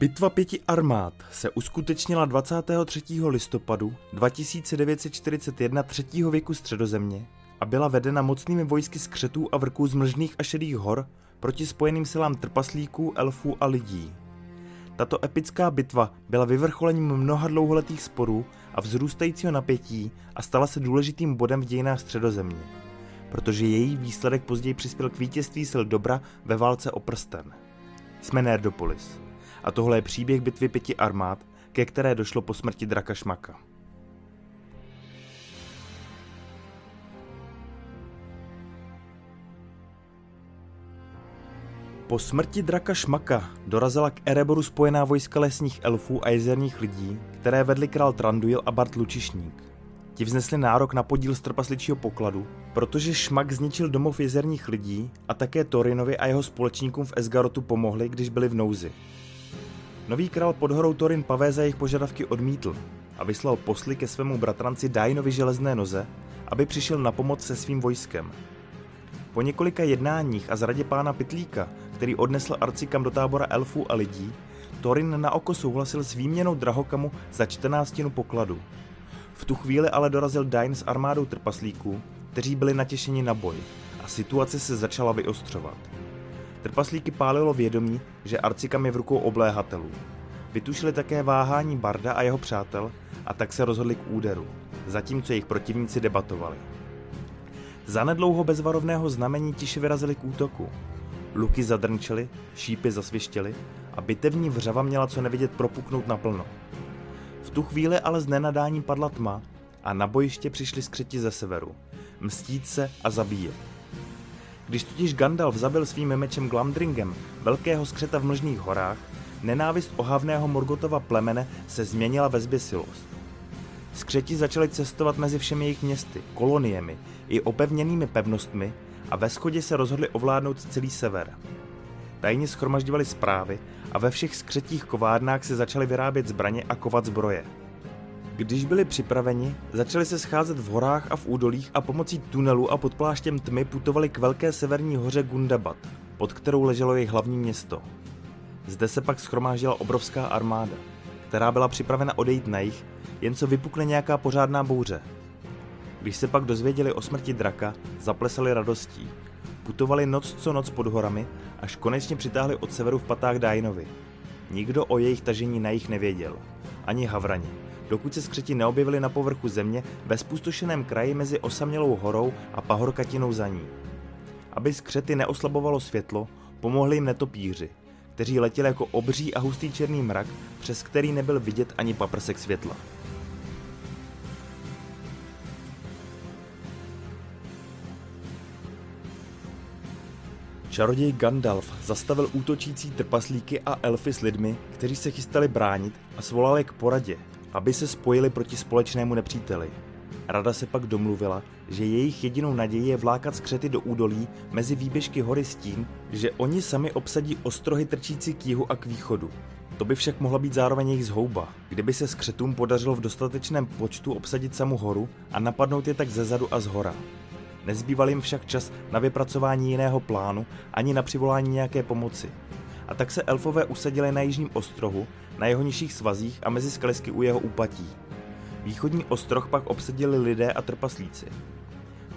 Bitva pěti armád se uskutečnila 23. listopadu 2941 třetího věku středozemě a byla vedena mocnými vojsky skřetů a vrků z mlžných a šedých hor proti spojeným silám trpaslíků, elfů a lidí. Tato epická bitva byla vyvrcholením mnoha dlouholetých sporů a vzrůstajícího napětí a stala se důležitým bodem v dějinách středozemě, protože její výsledek později přispěl k vítězství sil dobra ve válce o prsten. Jsme Nerdopolis a tohle je příběh bitvy pěti armád, ke které došlo po smrti draka Šmaka. Po smrti draka Šmaka dorazila k Ereboru spojená vojska lesních elfů a jezerních lidí, které vedli král Tranduil a Bart Lučišník. Ti vznesli nárok na podíl z trpasličího pokladu, protože Šmak zničil domov jezerních lidí a také Torinovi a jeho společníkům v Esgarotu pomohli, když byli v nouzi. Nový král pod horou Torin Pavéza jejich požadavky odmítl a vyslal posly ke svému bratranci Dainovi železné noze, aby přišel na pomoc se svým vojskem. Po několika jednáních a zradě pána Pitlíka, který odnesl Arcikam do tábora elfů a lidí, Torin na oko souhlasil s výměnou drahokamu za čtrnáctinu pokladu. V tu chvíli ale dorazil Dain s armádou trpaslíků, kteří byli natěšeni na boj a situace se začala vyostřovat. Trpaslíky pálilo vědomí, že Arcikam je v rukou obléhatelů. Vytušili také váhání Barda a jeho přátel a tak se rozhodli k úderu, zatímco jejich protivníci debatovali. Zanedlouho bezvarovného znamení tiše vyrazili k útoku. Luky zadrnčely, šípy zasvištěly a bitevní vřava měla co nevidět propuknout naplno. V tu chvíli ale z nenadání padla tma a na bojiště přišli skřeti ze severu, mstít se a zabíjet. Když totiž Gandalf zabil svým mečem Glamdringem velkého skřeta v mlžných horách, nenávist ohavného Morgotova plemene se změnila ve zběsilost. Skřeti začali cestovat mezi všemi jejich městy, koloniemi i opevněnými pevnostmi a ve schodě se rozhodli ovládnout celý sever. Tajně schromažďovali zprávy a ve všech skřetích kovárnách se začaly vyrábět zbraně a kovat zbroje. Když byli připraveni, začali se scházet v horách a v údolích a pomocí tunelu a pod pláštěm tmy putovali k velké severní hoře Gundabat, pod kterou leželo jejich hlavní město. Zde se pak schromáždila obrovská armáda, která byla připravena odejít na jich, jen co vypukne nějaká pořádná bouře. Když se pak dozvěděli o smrti draka, zaplesali radostí. Putovali noc co noc pod horami, až konečně přitáhli od severu v patách Dainovi. Nikdo o jejich tažení na jich nevěděl. Ani Havrani, dokud se skřeti neobjevili na povrchu země ve spustošeném kraji mezi osamělou horou a pahorkatinou za ní. Aby skřety neoslabovalo světlo, pomohli jim netopíři, kteří letěli jako obří a hustý černý mrak, přes který nebyl vidět ani paprsek světla. Čaroděj Gandalf zastavil útočící trpaslíky a elfy s lidmi, kteří se chystali bránit a svolal je k poradě, aby se spojili proti společnému nepříteli. Rada se pak domluvila, že jejich jedinou nadějí je vlákat skřety do údolí mezi výběžky hory s tím, že oni sami obsadí ostrohy trčící k jihu a k východu. To by však mohla být zároveň jejich zhouba, kdyby se skřetům podařilo v dostatečném počtu obsadit samu horu a napadnout je tak zezadu a zhora. Nezbýval jim však čas na vypracování jiného plánu ani na přivolání nějaké pomoci. A tak se elfové usadili na jižním ostrohu, na jeho nižších svazích a mezi skalisky u jeho úpatí. Východní ostroh pak obsadili lidé a trpaslíci.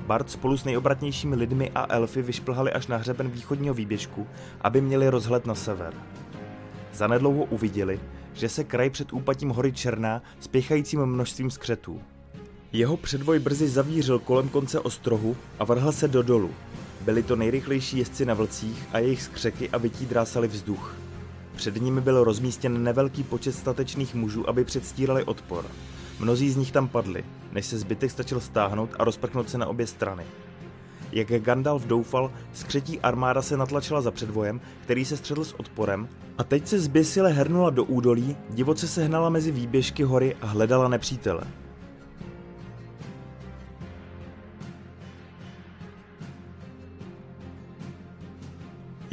Bart spolu s nejobratnějšími lidmi a elfy vyšplhali až na hřeben východního výběžku, aby měli rozhled na sever. Zanedlouho uviděli, že se kraj před úpatím hory černá spěchajícím množstvím skřetů. Jeho předvoj brzy zavířil kolem konce ostrohu a vrhl se do dolu. Byli to nejrychlejší jezdci na vlcích a jejich skřeky a vytí drásali vzduch. Před nimi byl rozmístěn nevelký počet statečných mužů, aby předstírali odpor. Mnozí z nich tam padli, než se zbytek stačil stáhnout a rozprchnout se na obě strany. Jak Gandalf doufal, skřetí armáda se natlačila za předvojem, který se středl s odporem, a teď se zběsile hernula do údolí, divoce se hnala mezi výběžky hory a hledala nepřítele.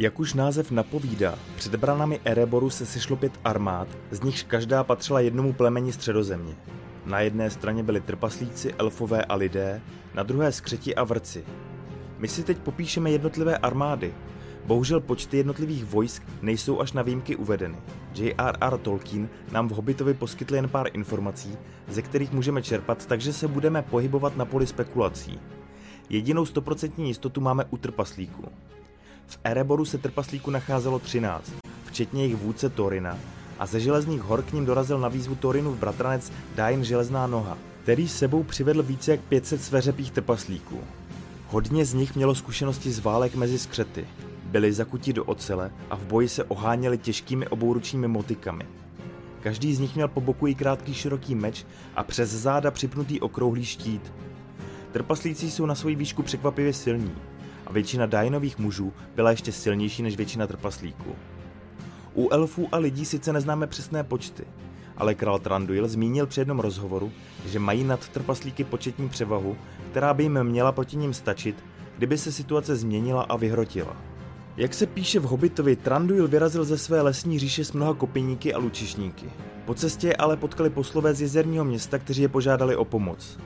Jak už název napovídá, před branami Ereboru se sešlo pět armád, z nichž každá patřila jednomu plemeni středozemě. Na jedné straně byli trpaslíci, elfové a lidé, na druhé skřeti a vrci. My si teď popíšeme jednotlivé armády. Bohužel počty jednotlivých vojsk nejsou až na výjimky uvedeny. J.R.R. Tolkien nám v Hobbitovi poskytl jen pár informací, ze kterých můžeme čerpat, takže se budeme pohybovat na poli spekulací. Jedinou stoprocentní jistotu máme u trpaslíků. V Ereboru se trpaslíků nacházelo 13, včetně jejich vůdce Torina, a ze železných hor k ním dorazil na výzvu Torinu v bratranec Dain Železná noha, který s sebou přivedl více jak 500 sveřepých trpaslíků. Hodně z nich mělo zkušenosti z válek mezi skřety, byli zakuti do ocele a v boji se oháněli těžkými obouručními motikami. Každý z nich měl po boku i krátký široký meč a přes záda připnutý okrouhlý štít. Trpaslíci jsou na svoji výšku překvapivě silní a většina Dainových mužů byla ještě silnější než většina trpaslíků. U elfů a lidí sice neznáme přesné počty, ale král Tranduil zmínil při jednom rozhovoru, že mají nad trpaslíky početní převahu, která by jim měla proti ním stačit, kdyby se situace změnila a vyhrotila. Jak se píše v Hobbitovi, Tranduil vyrazil ze své lesní říše s mnoha kopiníky a lučišníky. Po cestě ale potkali poslové z jezerního města, kteří je požádali o pomoc.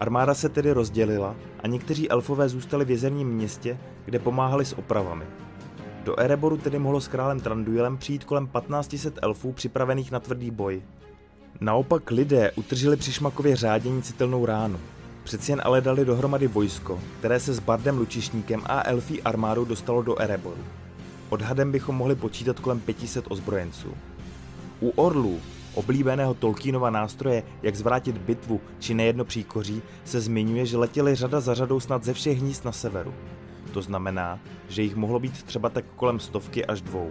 Armáda se tedy rozdělila a někteří elfové zůstali v jezerním městě, kde pomáhali s opravami. Do Ereboru tedy mohlo s králem Tranduilem přijít kolem 1500 elfů připravených na tvrdý boj. Naopak lidé utržili při Šmakově řádění citelnou ránu. Přeci jen ale dali dohromady vojsko, které se s Bardem Lučišníkem a elfí armádou dostalo do Ereboru. Odhadem bychom mohli počítat kolem 500 ozbrojenců. U orlů, oblíbeného Tolkienova nástroje, jak zvrátit bitvu či nejedno příkoří, se zmiňuje, že letěli řada za řadou snad ze všech hnízd na severu. To znamená, že jich mohlo být třeba tak kolem stovky až dvou.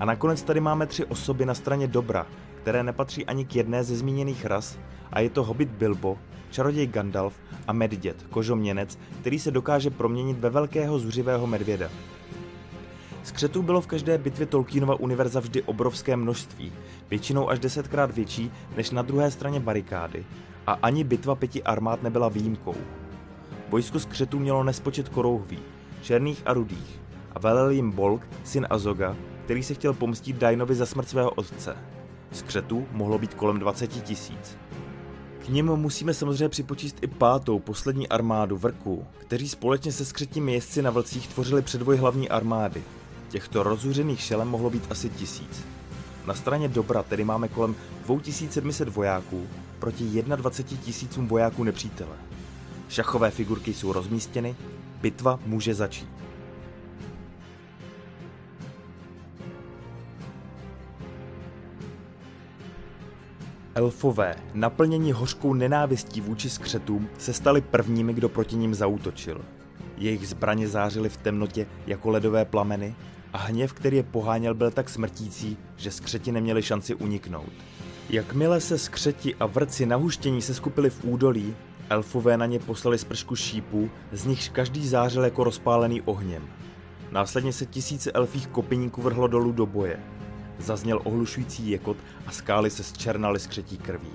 A nakonec tady máme tři osoby na straně dobra, které nepatří ani k jedné ze zmíněných ras, a je to hobbit Bilbo, čaroděj Gandalf a medvěd, kožoměnec, který se dokáže proměnit ve velkého zuřivého medvěda. Skřetů bylo v každé bitvě Tolkienova univerza vždy obrovské množství, většinou až desetkrát větší než na druhé straně barikády, a ani bitva pěti armád nebyla výjimkou. Vojsko skřetů mělo nespočet korouhví, černých a rudých, a velel jim Bolk, syn Azoga, který se chtěl pomstit Dainovi za smrt svého otce. Skřetů mohlo být kolem 20 tisíc. K nim musíme samozřejmě připočíst i pátou, poslední armádu Vrků, kteří společně se skřetními jezdci na vlcích tvořili předvoj hlavní armády. Těchto rozuřených šelem mohlo být asi tisíc. Na straně dobra tedy máme kolem 2700 vojáků proti 21 tisícům vojáků nepřítele. Šachové figurky jsou rozmístěny, bitva může začít. Elfové, naplnění hořkou nenávistí vůči skřetům, se stali prvními, kdo proti ním zautočil. Jejich zbraně zářily v temnotě jako ledové plameny a hněv, který je poháněl, byl tak smrtící, že skřeti neměli šanci uniknout. Jakmile se skřeti a vrci na huštění se skupili v údolí, elfové na ně poslali spršku šípů, z nichž každý zářil jako rozpálený ohněm. Následně se tisíce elfích kopiníků vrhlo dolů do boje. Zazněl ohlušující jekot a skály se zčernaly skřetí krví.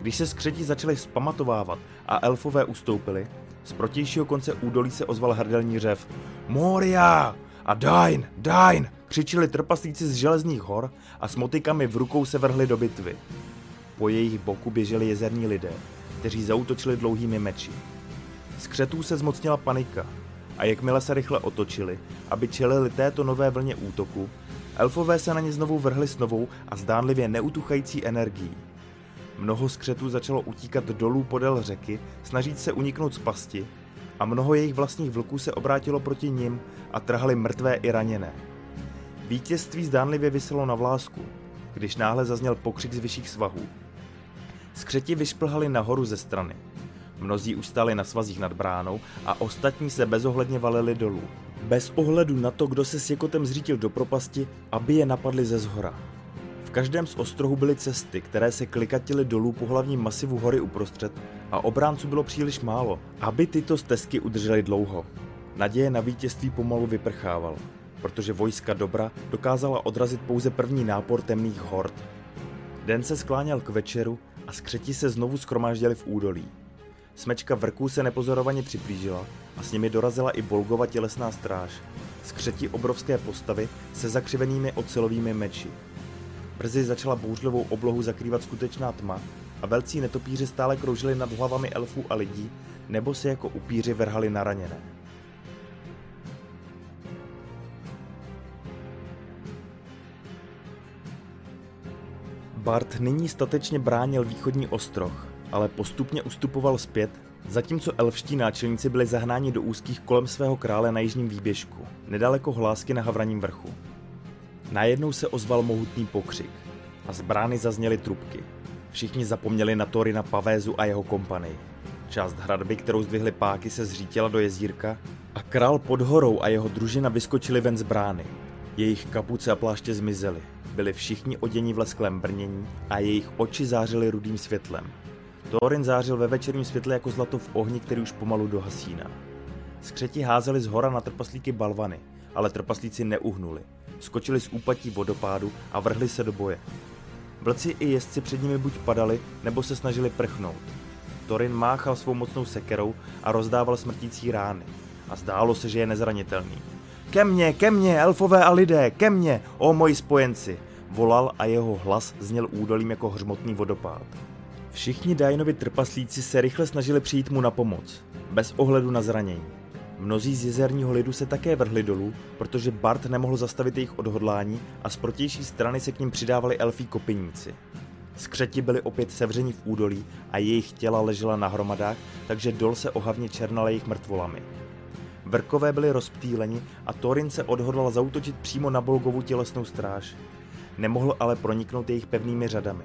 Když se skřetí začaly zpamatovávat a elfové ustoupili, z protějšího konce údolí se ozval hrdelní řev. Moria! A Dain! Dain! Křičili trpaslíci z železných hor a s motikami v rukou se vrhli do bitvy. Po jejich boku běželi jezerní lidé, kteří zautočili dlouhými meči. Z křetů se zmocnila panika a jakmile se rychle otočili, aby čelili této nové vlně útoku, elfové se na ně znovu vrhli s novou a zdánlivě neutuchající energií. Mnoho skřetů začalo utíkat dolů podél řeky, snažit se uniknout z pasti a mnoho jejich vlastních vlků se obrátilo proti nim a trhali mrtvé i raněné. Vítězství zdánlivě vyselo na vlásku, když náhle zazněl pokřik z vyšších svahů. Skřeti vyšplhali nahoru ze strany. Mnozí už na svazích nad bránou a ostatní se bezohledně valili dolů. Bez ohledu na to, kdo se s jekotem zřítil do propasti, aby je napadli ze zhora. Každém z ostrohů byly cesty, které se klikatily dolů po hlavním masivu hory uprostřed a obránců bylo příliš málo, aby tyto stezky udržely dlouho. Naděje na vítězství pomalu vyprchával, protože vojska dobra dokázala odrazit pouze první nápor temných hord. Den se skláněl k večeru a skřeti se znovu skromáždili v údolí. Smečka vrků se nepozorovaně připlížila a s nimi dorazila i Bolgova tělesná stráž. Skřeti obrovské postavy se zakřivenými ocelovými meči. Brzy začala bouřlivou oblohu zakrývat skutečná tma a velcí netopíři stále kroužili nad hlavami elfů a lidí, nebo se jako upíři vrhali na raněné. Bart nyní statečně bránil východní ostroh, ale postupně ustupoval zpět, zatímco elfští náčelníci byli zahnáni do úzkých kolem svého krále na jižním výběžku, nedaleko hlásky na Havraním vrchu. Najednou se ozval mohutný pokřik a z brány zazněly trubky. Všichni zapomněli na Torina Pavézu a jeho kompany. Část hradby, kterou zdvihly páky, se zřítila do jezírka a král pod horou a jeho družina vyskočili ven z brány. Jejich kapuce a pláště zmizely. Byli všichni oděni v lesklém brnění a jejich oči zářily rudým světlem. Thorin zářil ve večerním světle jako zlato v ohni, který už pomalu dohasíná. Skřeti házeli z hora na trpaslíky balvany, ale trpaslíci neuhnuli. Skočili z úpatí vodopádu a vrhli se do boje. Vlci i jezdci před nimi buď padali, nebo se snažili prchnout. Thorin máchal svou mocnou sekerou a rozdával smrtící rány. A zdálo se, že je nezranitelný. Ke mně, ke mně, elfové a lidé, ke mně, o moji spojenci, volal a jeho hlas zněl údolím jako hřmotný vodopád. Všichni Dainovi trpaslíci se rychle snažili přijít mu na pomoc, bez ohledu na zranění. Mnozí z jezerního lidu se také vrhli dolů, protože Bart nemohl zastavit jejich odhodlání a z protější strany se k ním přidávali elfí kopiníci. Skřeti byli opět sevřeni v údolí a jejich těla ležela na hromadách, takže dol se ohavně černal jejich mrtvolami. Vrkové byli rozptýleni a Thorin se odhodlal zautočit přímo na Bolgovu tělesnou stráž. Nemohl ale proniknout jejich pevnými řadami.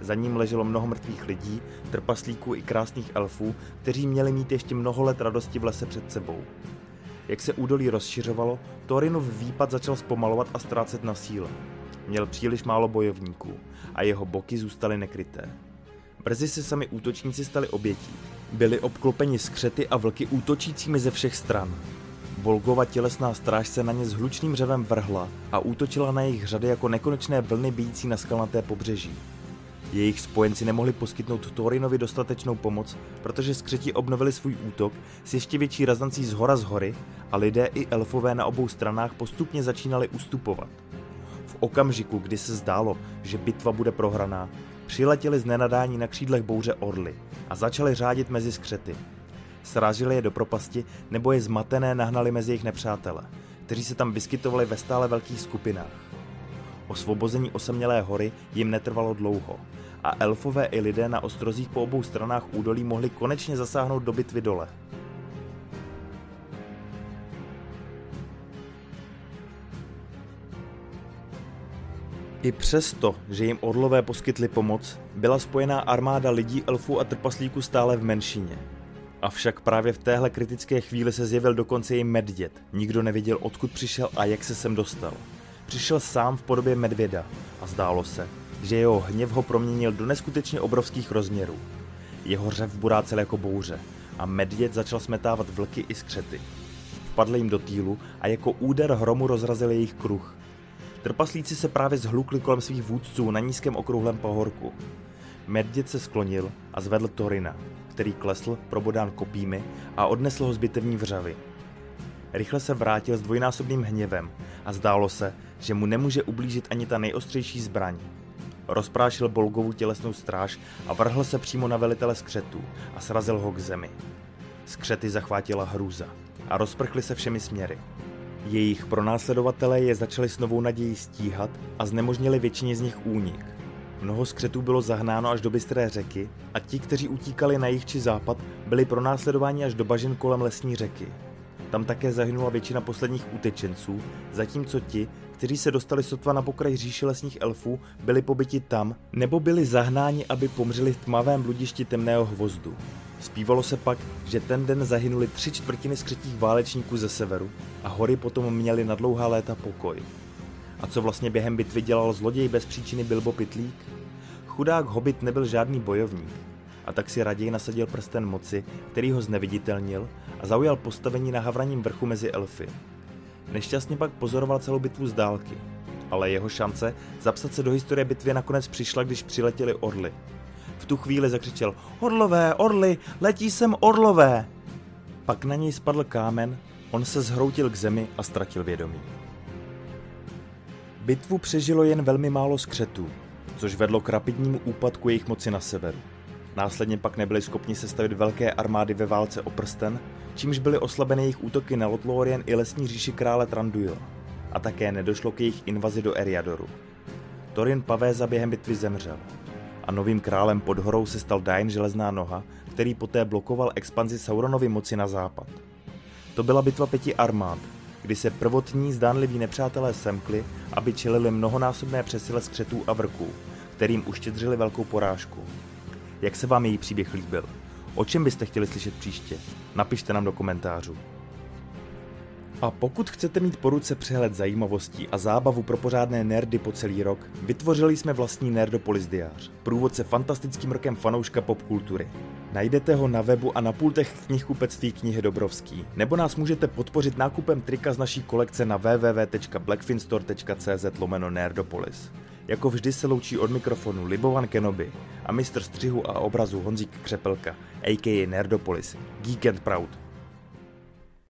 Za ním leželo mnoho mrtvých lidí, trpaslíků i krásných elfů, kteří měli mít ještě mnoho let radosti v lese před sebou. Jak se údolí rozšiřovalo, Thorinův výpad začal zpomalovat a ztrácet na síle. Měl příliš málo bojovníků a jeho boky zůstaly nekryté. Brzy se sami útočníci stali obětí. Byli obklopeni skřety a vlky útočícími ze všech stran. Volgova tělesná stráž se na ně s hlučným řevem vrhla a útočila na jejich řady jako nekonečné vlny bijící na skalnaté pobřeží. Jejich spojenci nemohli poskytnout Thorinovi dostatečnou pomoc, protože skřeti obnovili svůj útok s ještě větší razancí z hora z hory a lidé i elfové na obou stranách postupně začínali ustupovat. V okamžiku, kdy se zdálo, že bitva bude prohraná, přiletěli z nenadání na křídlech bouře orly a začali řádit mezi skřety. Srážili je do propasti nebo je zmatené nahnali mezi jejich nepřátele, kteří se tam vyskytovali ve stále velkých skupinách. Osvobození osamělé hory jim netrvalo dlouho a elfové i lidé na ostrozích po obou stranách údolí mohli konečně zasáhnout do bitvy dole. I přesto, že jim orlové poskytli pomoc, byla spojená armáda lidí, elfů a trpaslíků stále v menšině. Avšak právě v téhle kritické chvíli se zjevil dokonce i medvěd. Nikdo nevěděl, odkud přišel a jak se sem dostal. Přišel sám v podobě medvěda a zdálo se, že jeho hněv ho proměnil do neskutečně obrovských rozměrů. Jeho řev burácel jako bouře a medvěd začal smetávat vlky i skřety. Vpadl jim do týlu a jako úder hromu rozrazil jejich kruh. Trpaslíci se právě zhlukli kolem svých vůdců na nízkém okrouhlém pahorku. Medvěd se sklonil a zvedl Torina, který klesl, probodán kopími a odnesl ho z bitevní vřavy. Rychle se vrátil s dvojnásobným hněvem a zdálo se, že mu nemůže ublížit ani ta nejostřejší zbraň. Rozprášil Bolgovu tělesnou stráž a vrhl se přímo na velitele skřetů a srazil ho k zemi. Skřety zachvátila hrůza a rozprchly se všemi směry. Jejich pronásledovatelé je začali s novou nadějí stíhat a znemožnili většině z nich únik. Mnoho skřetů bylo zahnáno až do bystré řeky a ti, kteří utíkali na jih či západ, byli pronásledováni až do bažin kolem lesní řeky. Tam také zahynula většina posledních utečenců, zatímco ti, kteří se dostali sotva na pokraj říši lesních elfů, byli pobyti tam, nebo byli zahnáni, aby pomřeli v tmavém bludišti temného hvozdu. Zpívalo se pak, že ten den zahynuli tři čtvrtiny skřetích válečníků ze severu a hory potom měly na dlouhá léta pokoj. A co vlastně během bitvy dělal zloděj bez příčiny Bilbo Pitlík? Chudák hobit nebyl žádný bojovník, a tak si raději nasadil prsten moci, který ho zneviditelnil a zaujal postavení na Havraním vrchu mezi elfy. Nešťastně pak pozoroval celou bitvu z dálky, ale jeho šance zapsat se do historie bitvy nakonec přišla, když přiletěli orly. V tu chvíli zakřičel Orlové, orly, letí sem orlové! Pak na něj spadl kámen, on se zhroutil k zemi a ztratil vědomí. Bitvu přežilo jen velmi málo skřetů, což vedlo k rapidnímu úpadku jejich moci na severu. Následně pak nebyli schopni sestavit velké armády ve válce o prsten, čímž byly oslabeny jejich útoky na Lothlórien i lesní říši krále Tranduil. A také nedošlo k jejich invazi do Eriadoru. Torin Pavéza během bitvy zemřel. A novým králem pod horou se stal Dain Železná noha, který poté blokoval expanzi Sauronovy moci na západ. To byla bitva pěti armád, kdy se prvotní zdánliví nepřátelé semkli, aby čelili mnohonásobné přesile skřetů a vrků, kterým uštědřili velkou porážku. Jak se vám její příběh líbil? O čem byste chtěli slyšet příště? Napište nám do komentářů. A pokud chcete mít po ruce přehled zajímavostí a zábavu pro pořádné nerdy po celý rok, vytvořili jsme vlastní Nerdopolis diář, průvodce fantastickým rokem fanouška popkultury. Najdete ho na webu a na pultech knihkupectví knihy Dobrovský, nebo nás můžete podpořit nákupem trika z naší kolekce na www.blackfinstore.cz lomeno Nerdopolis. Jako vždy se loučí od mikrofonu Libovan Kenobi a mistr střihu a obrazu Honzík Křepelka, a.k.a. Nerdopolis, Geek and Proud.